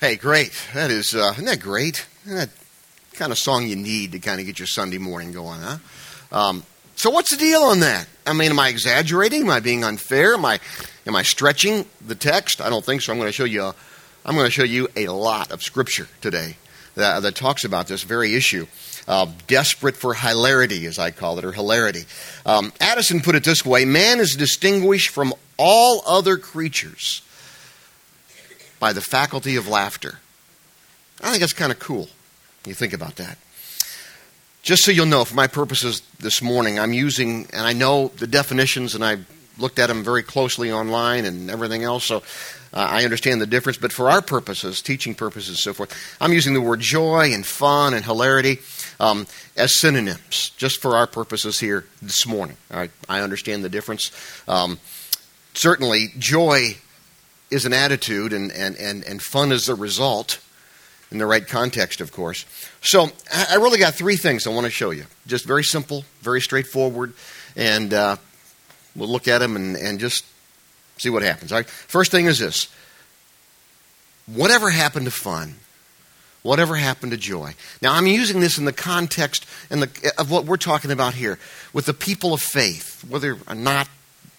Hey, great. That is, uh, isn't that great? Isn't that kind of song you need to kind of get your Sunday morning going, huh? Um, so what's the deal on that? I mean, am I exaggerating? Am I being unfair? Am I, am I stretching the text? I don't think so. I'm going to show you, a, I'm going to show you a lot of scripture today that, that talks about this very issue. Desperate for hilarity, as I call it, or hilarity. Um, Addison put it this way Man is distinguished from all other creatures by the faculty of laughter. I think that's kind of cool. You think about that. Just so you'll know, for my purposes this morning, I'm using, and I know the definitions, and I looked at them very closely online and everything else, so uh, I understand the difference. But for our purposes, teaching purposes, and so forth, I'm using the word joy and fun and hilarity um, as synonyms, just for our purposes here this morning. All right, I understand the difference. Um, certainly, joy is an attitude, and, and, and, and fun is the result in the right context, of course. So, I really got three things I want to show you. Just very simple, very straightforward, and uh, we'll look at them and, and just see what happens. All right? First thing is this whatever happened to fun? Whatever happened to joy? Now, I'm using this in the context and the, of what we're talking about here with the people of faith, whether or not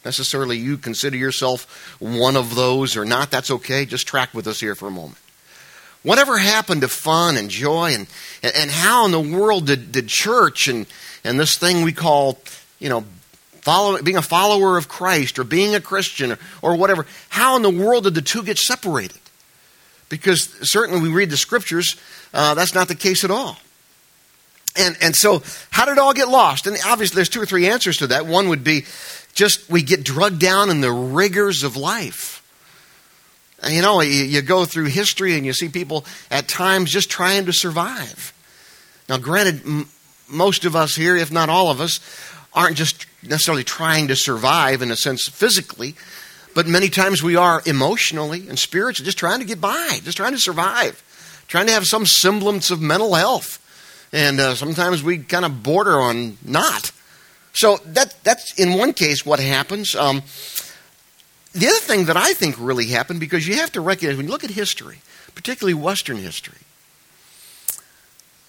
necessarily you consider yourself one of those or not, that's okay. Just track with us here for a moment. Whatever happened to fun and joy and, and how in the world did, did church and, and this thing we call, you know, follow, being a follower of Christ or being a Christian or, or whatever, how in the world did the two get separated? Because certainly we read the scriptures, uh, that's not the case at all. And, and so, how did it all get lost? And obviously, there's two or three answers to that. One would be just we get drugged down in the rigors of life. You know, you, go through history and you see people at times just trying to survive. Now, granted, m- most of us here, if not all of us, aren't just necessarily trying to survive in a sense physically, but many times we are emotionally and spiritually just trying to get by, just trying to survive, trying to have some semblance of mental health. And uh, sometimes we kind of border on not. So that, that's in one case what happens. Um, the other thing that I think really happened, because you have to recognize when you look at history, particularly Western history,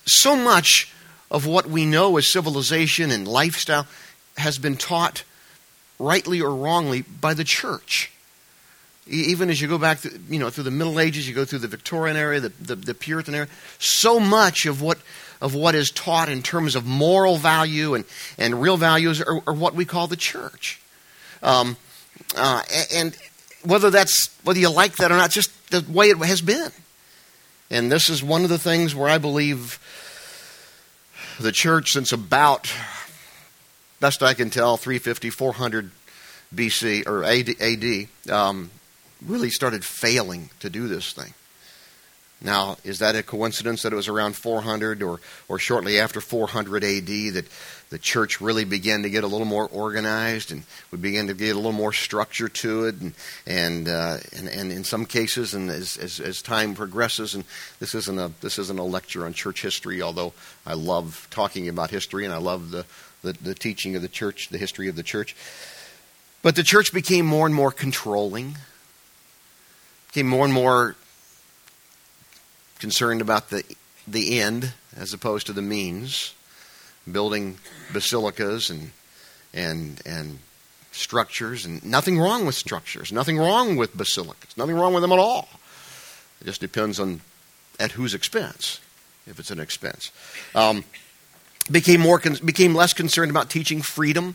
so much of what we know as civilization and lifestyle has been taught rightly or wrongly by the church. Even as you go back, you know, through the Middle Ages, you go through the Victorian era, the, the, the Puritan era. So much of what of what is taught in terms of moral value and, and real values are what we call the church. Um, uh, and whether that's whether you like that or not, just the way it has been. And this is one of the things where I believe the church, since about, best I can tell, 350, 400 BC or AD, AD um, really started failing to do this thing. Now, is that a coincidence that it was around 400 or, or shortly after 400 AD that the church really began to get a little more organized and we began to get a little more structure to it? And, and, uh, and, and in some cases, and as, as, as time progresses, and this isn't, a, this isn't a lecture on church history, although I love talking about history and I love the, the, the teaching of the church, the history of the church. But the church became more and more controlling, became more and more concerned about the, the end as opposed to the means, building basilicas and, and, and structures, and nothing wrong with structures, nothing wrong with basilicas, nothing wrong with them at all. It just depends on at whose expense, if it's an expense. Um, became more became less concerned about teaching freedom.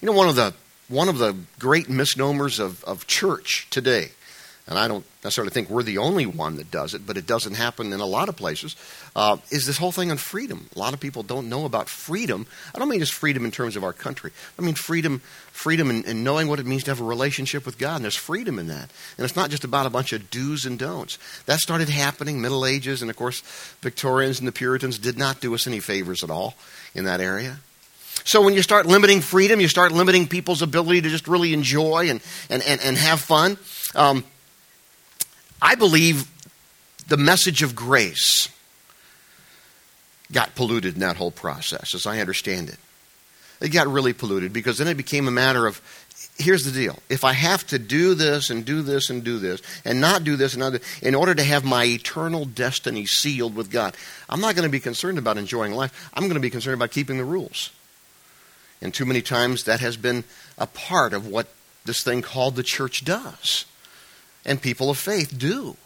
You know, one of the one of the great misnomers of, of church today and I don't necessarily think we're the only one that does it, but it doesn't happen in a lot of places, uh, is this whole thing on freedom. A lot of people don't know about freedom. I don't mean just freedom in terms of our country. I mean freedom, freedom in, in knowing what it means to have a relationship with God, and there's freedom in that. And it's not just about a bunch of do's and don'ts. That started happening Middle Ages, and of course, Victorians and the Puritans did not do us any favors at all in that area. So when you start limiting freedom, you start limiting people's ability to just really enjoy and, and, and, and have fun. Um, I believe the message of grace got polluted in that whole process, as I understand it. It got really polluted because then it became a matter of here's the deal. If I have to do this and do this and do this and not do this and do, in order to have my eternal destiny sealed with God, I'm not going to be concerned about enjoying life. I'm going to be concerned about keeping the rules. And too many times that has been a part of what this thing called the church does. And people of faith do.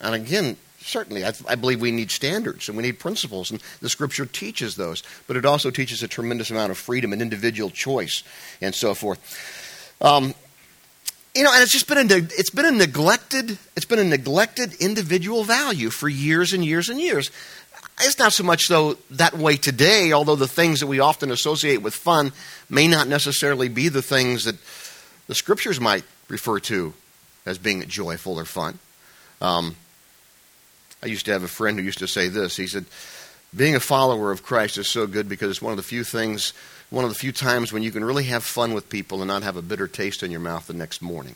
And again, certainly, I, I, believe we need standards and we need principles, and the Scripture teaches those. But it also teaches a tremendous amount of freedom and individual choice and so forth. Um, you know, and it's just been a it's been a neglected it's been a neglected individual value for years and years and years. It's not so much though that way today, although the things that we often associate with fun may not necessarily be the things that the scriptures might refer to as being joyful or fun. Um, I used to have a friend who used to say this. He said, Being a follower of Christ is so good because it's one of the few things, one of the few times when you can really have fun with people and not have a bitter taste in your mouth the next morning.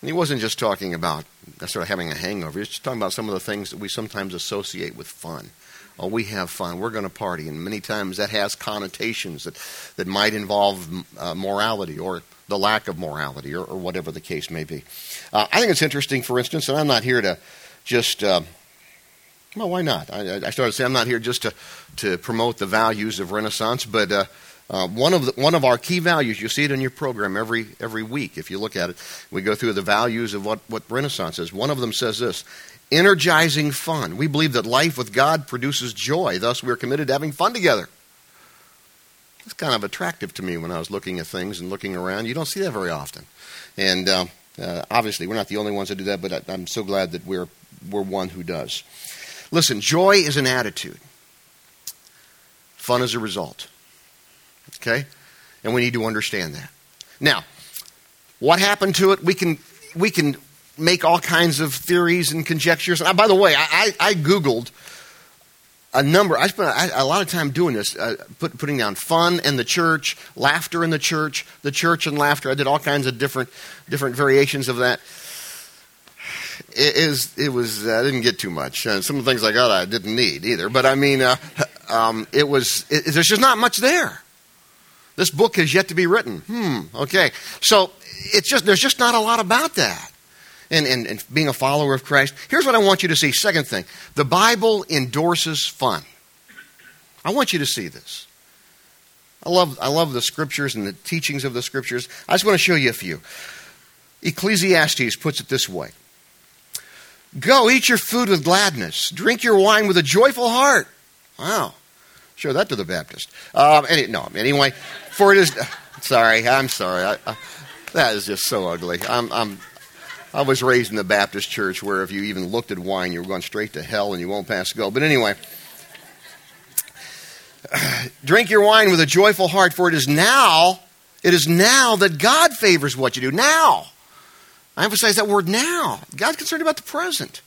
And he wasn't just talking about sort of having a hangover. He was just talking about some of the things that we sometimes associate with fun. Oh, we have fun. We're going to party. And many times that has connotations that, that might involve uh, morality or the lack of morality or, or whatever the case may be. Uh, I think it's interesting, for instance, and I'm not here to just uh, well, why not? I, I started to say I'm not here just to, to promote the values of Renaissance, but uh, uh, one of the, one of our key values, you see it in your program every every week. If you look at it, we go through the values of what, what Renaissance is. One of them says this: energizing fun. We believe that life with God produces joy. Thus, we're committed to having fun together. It's kind of attractive to me when I was looking at things and looking around. You don't see that very often, and uh, uh obviously, we're not the only ones that do that. But I, I'm so glad that we're we're one who does. Listen, joy is an attitude, fun is a result. Okay? And we need to understand that. Now, what happened to it? We can, we can make all kinds of theories and conjectures. And by the way, I, I, Googled a number. I spent a, a lot of time doing this, uh, put, putting down fun in the church, laughter in the church, the church and laughter. I did all kinds of different, different variations of that it, is, it was, uh, I didn't get too much. Uh, some of the things I got I didn't need either. But I mean, uh, um, it was, it, there's just not much there. This book has yet to be written. Hmm, okay. So it's just, there's just not a lot about that. And, and, and being a follower of Christ. Here's what I want you to see. Second thing the Bible endorses fun. I want you to see this. I love, I love the scriptures and the teachings of the scriptures. I just want to show you a few. Ecclesiastes puts it this way Go eat your food with gladness, drink your wine with a joyful heart. Wow. Show that to the Baptist. Um, any, no, anyway, for it is. Sorry, I'm sorry. I, I, that is just so ugly. I'm, I'm, I was raised in the Baptist church where if you even looked at wine, you were going straight to hell and you won't pass go. But anyway, drink your wine with a joyful heart, for it is now, it is now that God favors what you do. Now. I emphasize that word now. God's concerned about the present.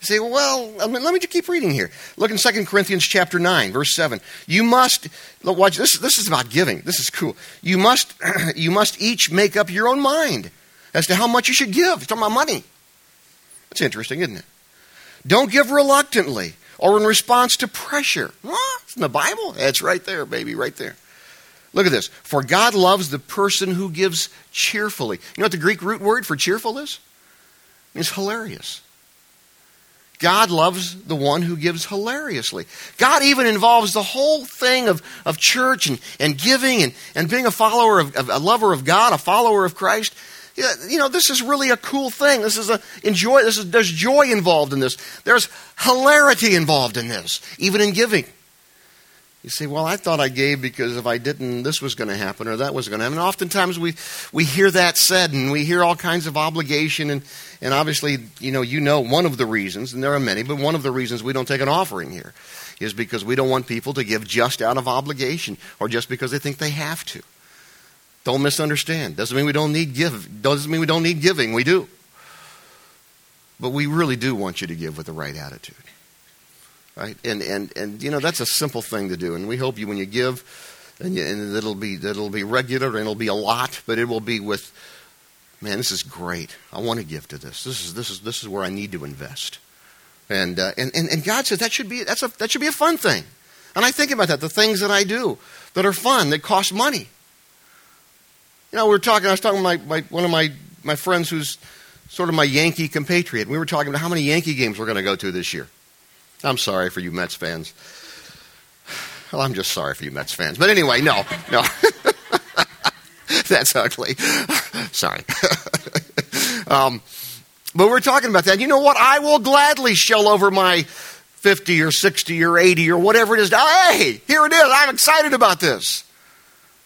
You say, well, let me just keep reading here. Look in 2 Corinthians chapter 9, verse 7. You must, look, watch, this, this is about giving. This is cool. You must, you must each make up your own mind as to how much you should give. It's talking about money. That's interesting, isn't it? Don't give reluctantly or in response to pressure. What? It's in the Bible. It's right there, baby, right there. Look at this. For God loves the person who gives cheerfully. You know what the Greek root word for cheerful is? It's hilarious. God loves the one who gives hilariously. God even involves the whole thing of, of church and, and giving and, and being a follower of, of a lover of God, a follower of Christ. You know, this is really a cool thing. This is a enjoy. This is, there's joy involved in this. There's hilarity involved in this, even in giving. You say, well, I thought I gave because if I didn't, this was going to happen or that was going to happen. And oftentimes we, we hear that said and we hear all kinds of obligation. And, and obviously, you know, you know one of the reasons, and there are many, but one of the reasons we don't take an offering here is because we don't want people to give just out of obligation or just because they think they have to. Don't misunderstand. Doesn't mean we don't need give. Doesn't mean we don't need giving. We do. But we really do want you to give with the right attitude right? And and and you know that's a simple thing to do, and we hope you when you give, and, you, and it'll be it'll be regular and it'll be a lot, but it will be with, man, this is great. I want to give to this. This is this is this is where I need to invest, and uh, and, and and God says that should be that's a that should be a fun thing, and I think about that the things that I do that are fun that cost money. You know, we were talking, I was talking to my, my, one of my, my friends who's sort of my Yankee compatriot. We were talking about how many Yankee games we're going to go to this year. I'm sorry for you Mets fans. Well, I'm just sorry for you Mets fans. But anyway, no, no. That's ugly. sorry. um, but we're talking about that. You know what? I will gladly shell over my 50 or 60 or 80 or whatever it is. Hey, here it is. I'm excited about this.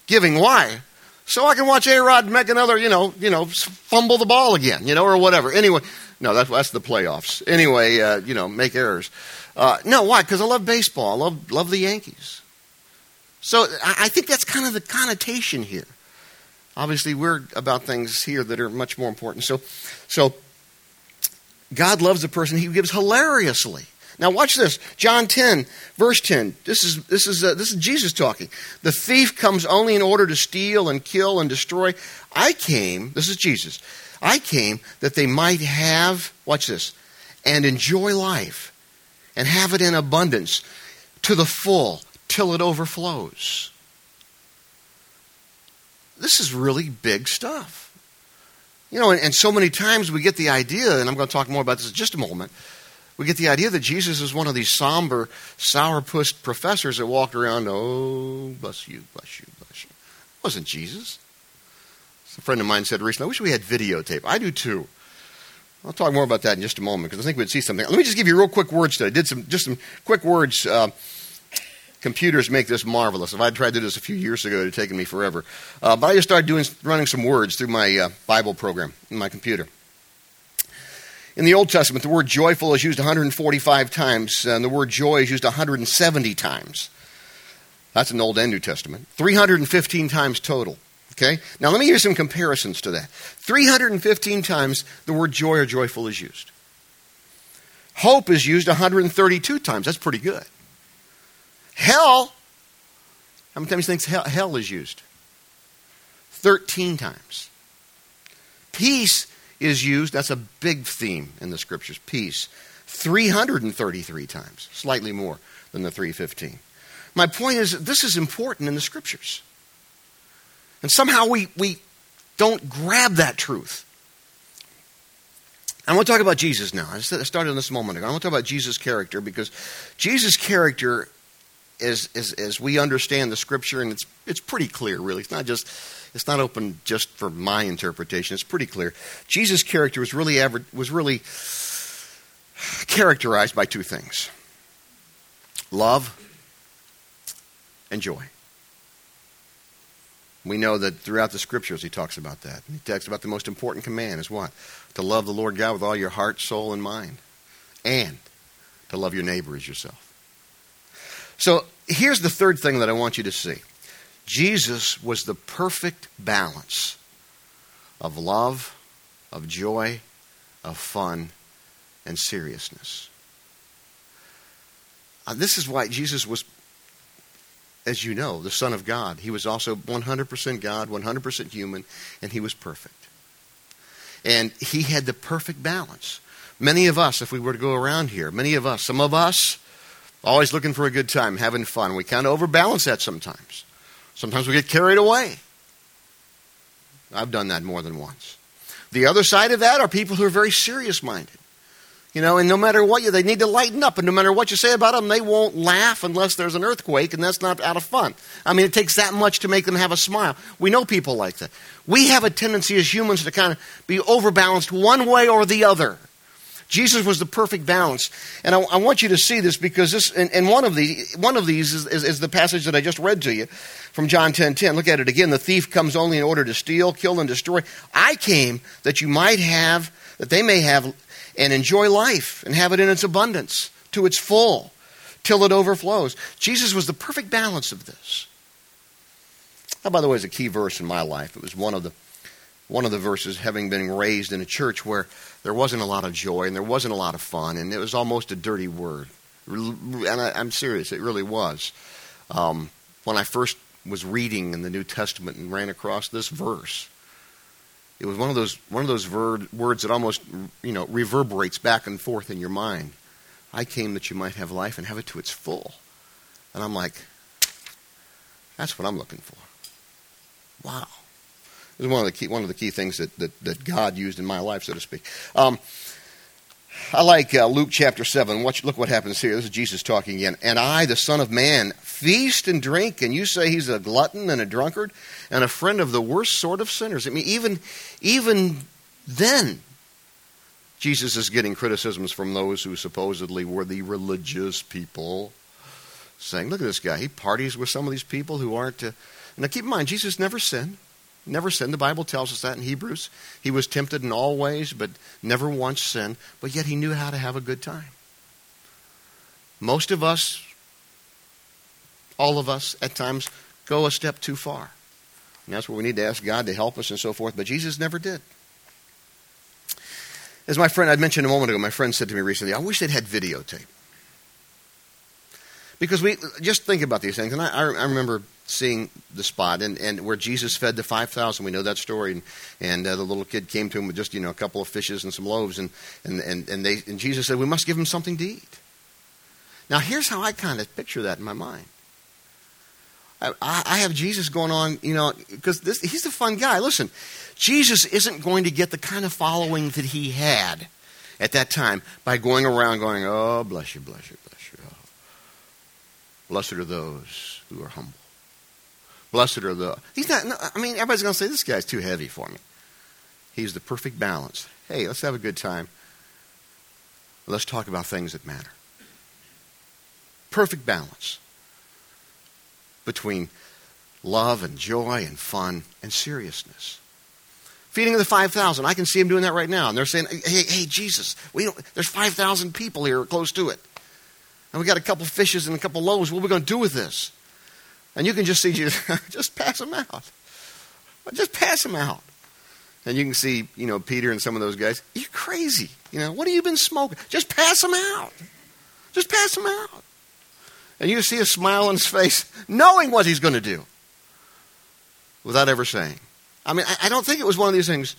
Giving. Why? So I can watch A Rod make another, you know, you know, fumble the ball again, you know, or whatever. Anyway, no, that's, that's the playoffs. Anyway, uh, you know, make errors. Uh, no, why? Because I love baseball. I love, love the Yankees. So I think that's kind of the connotation here. Obviously, we're about things here that are much more important. So, so God loves a person he gives hilariously. Now watch this. John 10, verse 10. This is, this is, uh, this is Jesus talking. The thief comes only in order to steal and kill and destroy. I came, this is Jesus, I came that they might have, watch this, and enjoy life and have it in abundance to the full till it overflows. This is really big stuff. You know, and, and so many times we get the idea, and I'm going to talk more about this in just a moment we get the idea that Jesus is one of these somber, sourpuss professors that walked around, oh, bless you, bless you, bless you. It wasn't Jesus. A friend of mine said recently, I wish we had videotape. I do too. I'll talk more about that in just a moment because I think we'd see something. Let me just give you real quick words today. I did some just some quick words. Uh, computers make this marvelous. If I'd tried to do this a few years ago, it would have taken me forever. Uh, but I just started doing running some words through my uh, Bible program in my computer. In the Old Testament, the word joyful is used 145 times, and the word joy is used 170 times. That's the Old and New Testament. 315 times total. Okay? Now let me give you some comparisons to that. 315 times the word joy or joyful is used. Hope is used 132 times. That's pretty good. Hell, how many times do you think hell is used? 13 times. Peace is used, that's a big theme in the scriptures, peace, 333 times, slightly more than the 315. My point is, this is important in the scriptures. And somehow we, we don't grab that truth. I want to talk about Jesus now. I started on this a moment ago. I want to talk about Jesus' character because Jesus' character, as, as, as we understand the scripture, and it's, it's pretty clear, really. It's not just it's not open just for my interpretation. It's pretty clear. Jesus' character was really aver- was really characterized by two things: love and joy. We know that throughout the scriptures he talks about that. He talks about the most important command is what? To love the Lord God with all your heart, soul, and mind. And to love your neighbor as yourself. So here's the third thing that I want you to see. Jesus was the perfect balance of love, of joy, of fun, and seriousness. Uh, this is why Jesus was, as you know, the Son of God. He was also 100% God, 100% human, and he was perfect. And he had the perfect balance. Many of us, if we were to go around here, many of us, some of us, always looking for a good time, having fun, we kind of overbalance that sometimes. Sometimes we get carried away. I've done that more than once. The other side of that are people who are very serious minded. You know, and no matter what you, they need to lighten up, and no matter what you say about them, they won't laugh unless there's an earthquake, and that's not out of fun. I mean, it takes that much to make them have a smile. We know people like that. We have a tendency as humans to kind of be overbalanced one way or the other. Jesus was the perfect balance. And I, I want you to see this because this, and, and one of the, one of these is, is, is, the passage that I just read to you from John 10 10. Look at it again. The thief comes only in order to steal, kill, and destroy. I came that you might have, that they may have and enjoy life and have it in its abundance to its full till it overflows. Jesus was the perfect balance of this. That, by the way, is a key verse in my life. It was one of the one of the verses having been raised in a church where there wasn't a lot of joy and there wasn't a lot of fun, and it was almost a dirty word. And I, am serious, it really was. Um, when I first was reading in the New Testament and ran across this verse, it was one of those one of those ver- words that almost you know reverberates back and forth in your mind. I came that you might have life and have it to its full. And I'm like, that's what I'm looking for. Wow. It was one of the key, one of the key things that, that, that God used in my life, so to speak. Um, I like uh, Luke chapter 7. Watch, look what happens here. This is Jesus talking again. And I, the Son of Man, feast and drink, and you say he's a glutton and a drunkard and a friend of the worst sort of sinners. I mean, even, even then, Jesus is getting criticisms from those who supposedly were the religious people, saying, Look at this guy. He parties with some of these people who aren't. Uh... Now, keep in mind, Jesus never sinned. Never sinned. The Bible tells us that in Hebrews. He was tempted in all ways, but never once sinned, but yet he knew how to have a good time. Most of us, all of us, at times, go a step too far. And that's where we need to ask God to help us and so forth, but Jesus never did. As my friend, I mentioned a moment ago, my friend said to me recently, I wish they'd had videotape. Because we just think about these things, and I, I remember seeing the spot and, and where Jesus fed the 5,000. We know that story. And, and uh, the little kid came to him with just, you know, a couple of fishes and some loaves. And, and, and, and, they, and Jesus said, We must give him something to eat. Now, here's how I kind of picture that in my mind. I, I have Jesus going on, you know, because he's a fun guy. Listen, Jesus isn't going to get the kind of following that he had at that time by going around going, oh, bless you, bless you, bless you. Oh. Blessed are those who are humble. Blessed are the. He's not. I mean, everybody's going to say this guy's too heavy for me. He's the perfect balance. Hey, let's have a good time. Let's talk about things that matter. Perfect balance between love and joy and fun and seriousness. Feeding of the 5,000. I can see him doing that right now. And they're saying, hey, hey, Jesus, we don't, there's 5,000 people here close to it. And we got a couple fishes and a couple loaves. What are we going to do with this? And you can just see Jesus, just pass them out. Just pass them out. And you can see, you know, Peter and some of those guys, you're crazy. You know, what have you been smoking? Just pass them out. Just pass them out. And you see a smile on his face, knowing what he's going to do, without ever saying. I mean, I, I don't think it was one of these things.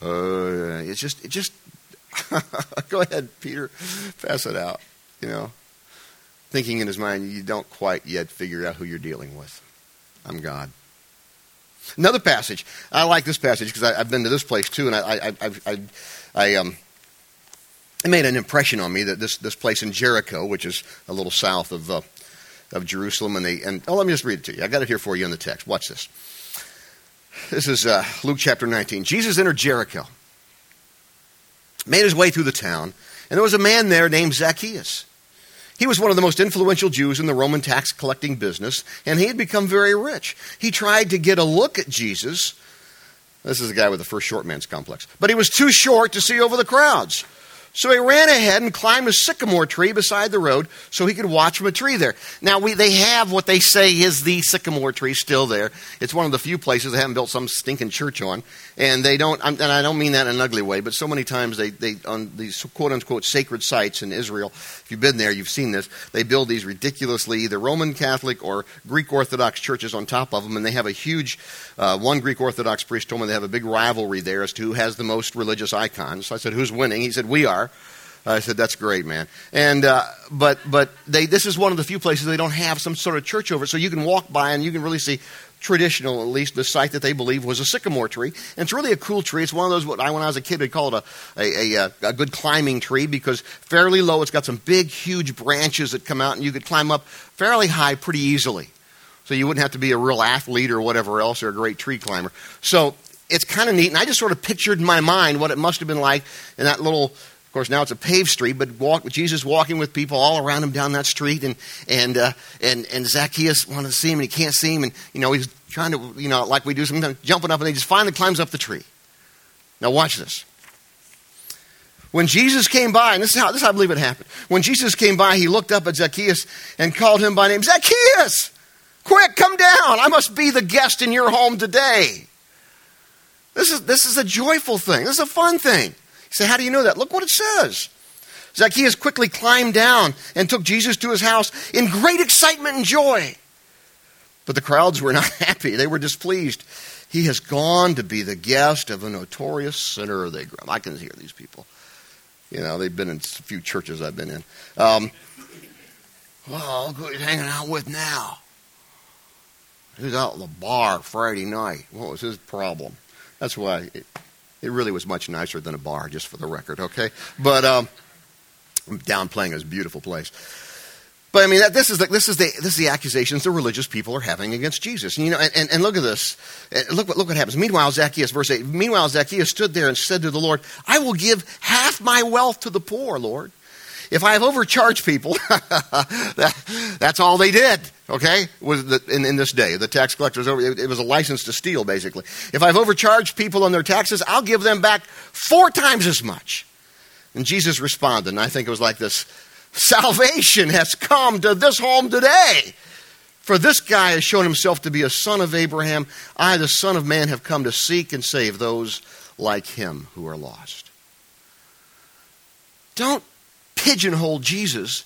Uh, it's just, it just, go ahead, Peter, pass it out. You know, thinking in his mind, you don't quite yet figure out who you're dealing with. I'm God. Another passage. I like this passage because I've been to this place too, and I, I, I, I, um, it made an impression on me that this, this place in Jericho, which is a little south of, uh, of Jerusalem, and they and oh, let me just read it to you. I got it here for you in the text. Watch this. This is uh, Luke chapter 19. Jesus entered Jericho, made his way through the town, and there was a man there named Zacchaeus. He was one of the most influential Jews in the Roman tax collecting business, and he had become very rich. He tried to get a look at Jesus. This is the guy with the first short man's complex. But he was too short to see over the crowds. So he ran ahead and climbed a sycamore tree beside the road so he could watch from a tree there. Now, we, they have what they say is the sycamore tree still there. It's one of the few places they haven't built some stinking church on. And they don't, and I don't mean that in an ugly way, but so many times they, they on these quote unquote sacred sites in Israel, if you've been there, you've seen this, they build these ridiculously either Roman Catholic or Greek Orthodox churches on top of them, and they have a huge, uh, one Greek Orthodox priest told me they have a big rivalry there as to who has the most religious icons. So I said, who's winning? He said, we are. I said, "That's great, man." And uh, but but they this is one of the few places they don't have some sort of church over it, so you can walk by and you can really see traditional, at least the site that they believe was a sycamore tree. And it's really a cool tree. It's one of those what I when I was a kid they called a a, a a good climbing tree because fairly low. It's got some big, huge branches that come out, and you could climb up fairly high pretty easily. So you wouldn't have to be a real athlete or whatever else or a great tree climber. So it's kind of neat. And I just sort of pictured in my mind what it must have been like in that little course, now it's a paved street, but walk, Jesus walking with people all around him down that street, and and uh, and and Zacchaeus wanted to see him, and he can't see him, and you know he's trying to, you know, like we do sometimes, jumping up, and he just finally climbs up the tree. Now watch this. When Jesus came by, and this is how this is how I believe it happened. When Jesus came by, he looked up at Zacchaeus and called him by name, Zacchaeus, quick, come down. I must be the guest in your home today. This is this is a joyful thing. This is a fun thing. Say, How do you know that? Look what it says. Zacchaeus quickly climbed down and took Jesus to his house in great excitement and joy. But the crowds were not happy, they were displeased. He has gone to be the guest of a notorious sinner, they grumbled. I can hear these people. You know, they've been in a few churches I've been in. Um, well, who hanging out with now? He was out in the bar Friday night. What was his problem? That's why it really was much nicer than a bar, just for the record, okay? But um, I'm downplaying his beautiful place. But I mean, that, this is the, this is the this is the accusations the religious people are having against Jesus. And, you know, and, and, and look at this. Look what look what happens. Meanwhile, Zacchaeus, verse eight. Meanwhile, Zacchaeus stood there and said to the Lord, "I will give half my wealth to the poor, Lord." If I have overcharged people, that, that's all they did. Okay, was the, in, in this day the tax collectors over. It, it was a license to steal, basically. If I've overcharged people on their taxes, I'll give them back four times as much. And Jesus responded, and I think it was like this Salvation has come to this home today. For this guy has shown himself to be a son of Abraham. I, the Son of Man, have come to seek and save those like him who are lost. Don't pigeonhole Jesus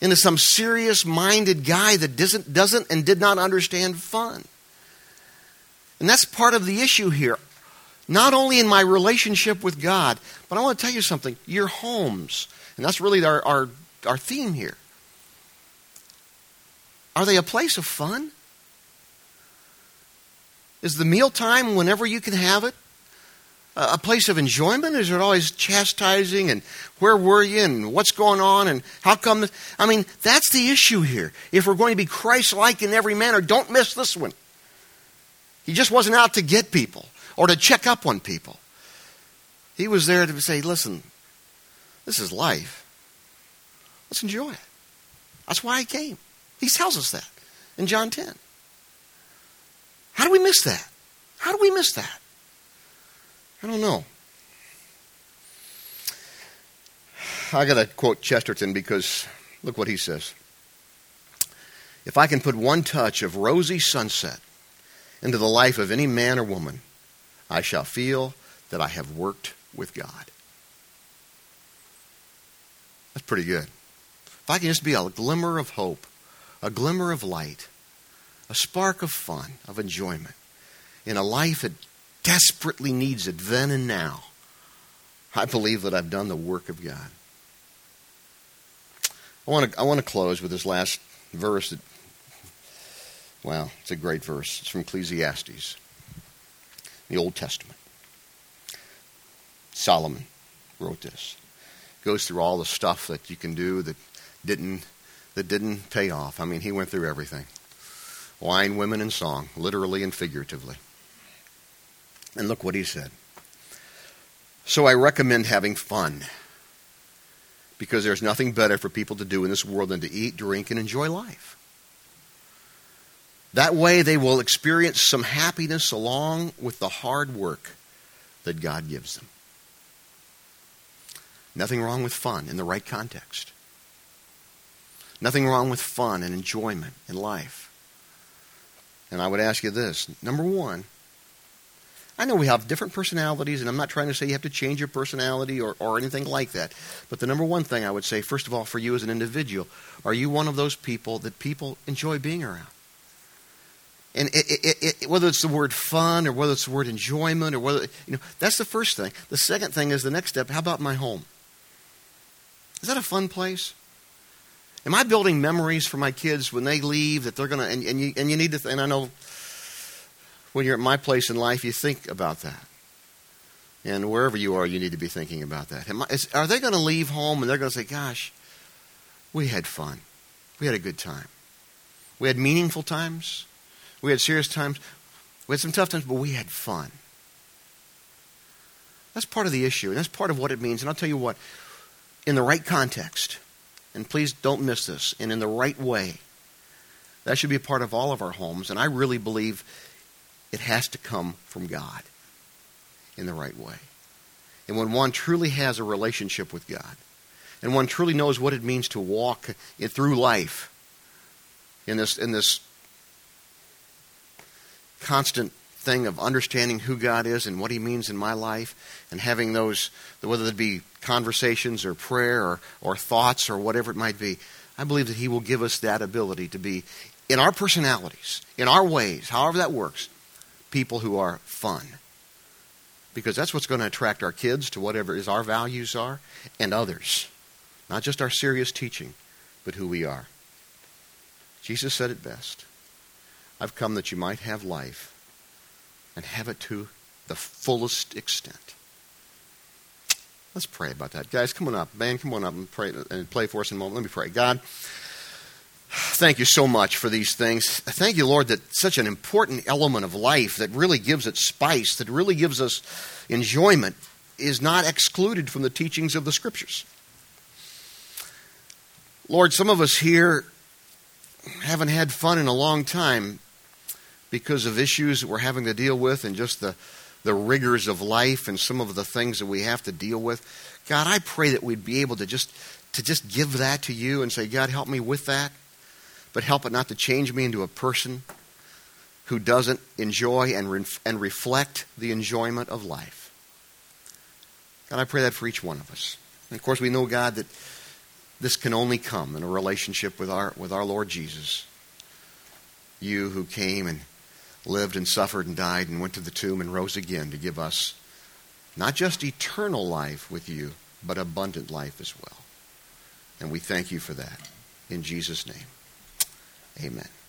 into some serious minded guy that doesn't, doesn't and did not understand fun. And that's part of the issue here. Not only in my relationship with God, but I want to tell you something your homes and that's really our, our, our theme here. Are they a place of fun? Is the mealtime whenever you can have it a place of enjoyment? Is it always chastising and where were you and what's going on and how come? I mean, that's the issue here. If we're going to be Christ like in every manner, don't miss this one. He just wasn't out to get people or to check up on people. He was there to say, listen, this is life. Let's enjoy it. That's why he came. He tells us that in John 10. How do we miss that? How do we miss that? I don't know. I got to quote Chesterton because look what he says. If I can put one touch of rosy sunset into the life of any man or woman, I shall feel that I have worked with God. That's pretty good. If I can just be a glimmer of hope, a glimmer of light, a spark of fun, of enjoyment in a life that desperately needs it then and now, I believe that I've done the work of God. I want to, I want to close with this last verse that, well, it's a great verse. It's from Ecclesiastes, the Old Testament. Solomon wrote this goes through all the stuff that you can do that didn't that didn't pay off. I mean, he went through everything. Wine, women, and song, literally and figuratively. And look what he said. So I recommend having fun. Because there's nothing better for people to do in this world than to eat, drink, and enjoy life. That way they will experience some happiness along with the hard work that God gives them. Nothing wrong with fun in the right context. Nothing wrong with fun and enjoyment in life. And I would ask you this number one, I know we have different personalities, and I'm not trying to say you have to change your personality or, or anything like that. But the number one thing I would say, first of all, for you as an individual, are you one of those people that people enjoy being around? And it, it, it, whether it's the word fun or whether it's the word enjoyment or whether, you know, that's the first thing. The second thing is the next step. How about my home? Is that a fun place? Am I building memories for my kids when they leave that they're going to, and, and, you, and you need to, and I know when you're at my place in life, you think about that. And wherever you are, you need to be thinking about that. I, is, are they going to leave home and they're going to say, gosh, we had fun. We had a good time. We had meaningful times. We had serious times. We had some tough times, but we had fun. That's part of the issue, and that's part of what it means. And I'll tell you what, in the right context, and please don't miss this, and in the right way, that should be a part of all of our homes. And I really believe it has to come from God in the right way. And when one truly has a relationship with God, and one truly knows what it means to walk through life in this, in this constant thing of understanding who God is and what He means in my life, and having those, whether it be conversations or prayer or, or thoughts or whatever it might be, I believe that He will give us that ability to be, in our personalities, in our ways, however that works, people who are fun. Because that's what's going to attract our kids to whatever is our values are, and others. Not just our serious teaching, but who we are. Jesus said it best. I've come that you might have life and have it to the fullest extent. Let's pray about that. Guys, come on up. Man, come on up and pray and play for us in a moment. Let me pray. God, thank you so much for these things. Thank you, Lord, that such an important element of life that really gives it spice, that really gives us enjoyment, is not excluded from the teachings of the Scriptures. Lord, some of us here haven't had fun in a long time because of issues that we're having to deal with and just the, the rigors of life and some of the things that we have to deal with. God, I pray that we'd be able to just to just give that to you and say, God, help me with that, but help it not to change me into a person who doesn't enjoy and, re- and reflect the enjoyment of life. God, I pray that for each one of us. And of course, we know, God, that this can only come in a relationship with our, with our Lord Jesus. You who came and lived and suffered and died and went to the tomb and rose again to give us not just eternal life with you, but abundant life as well. And we thank you for that. In Jesus' name, amen.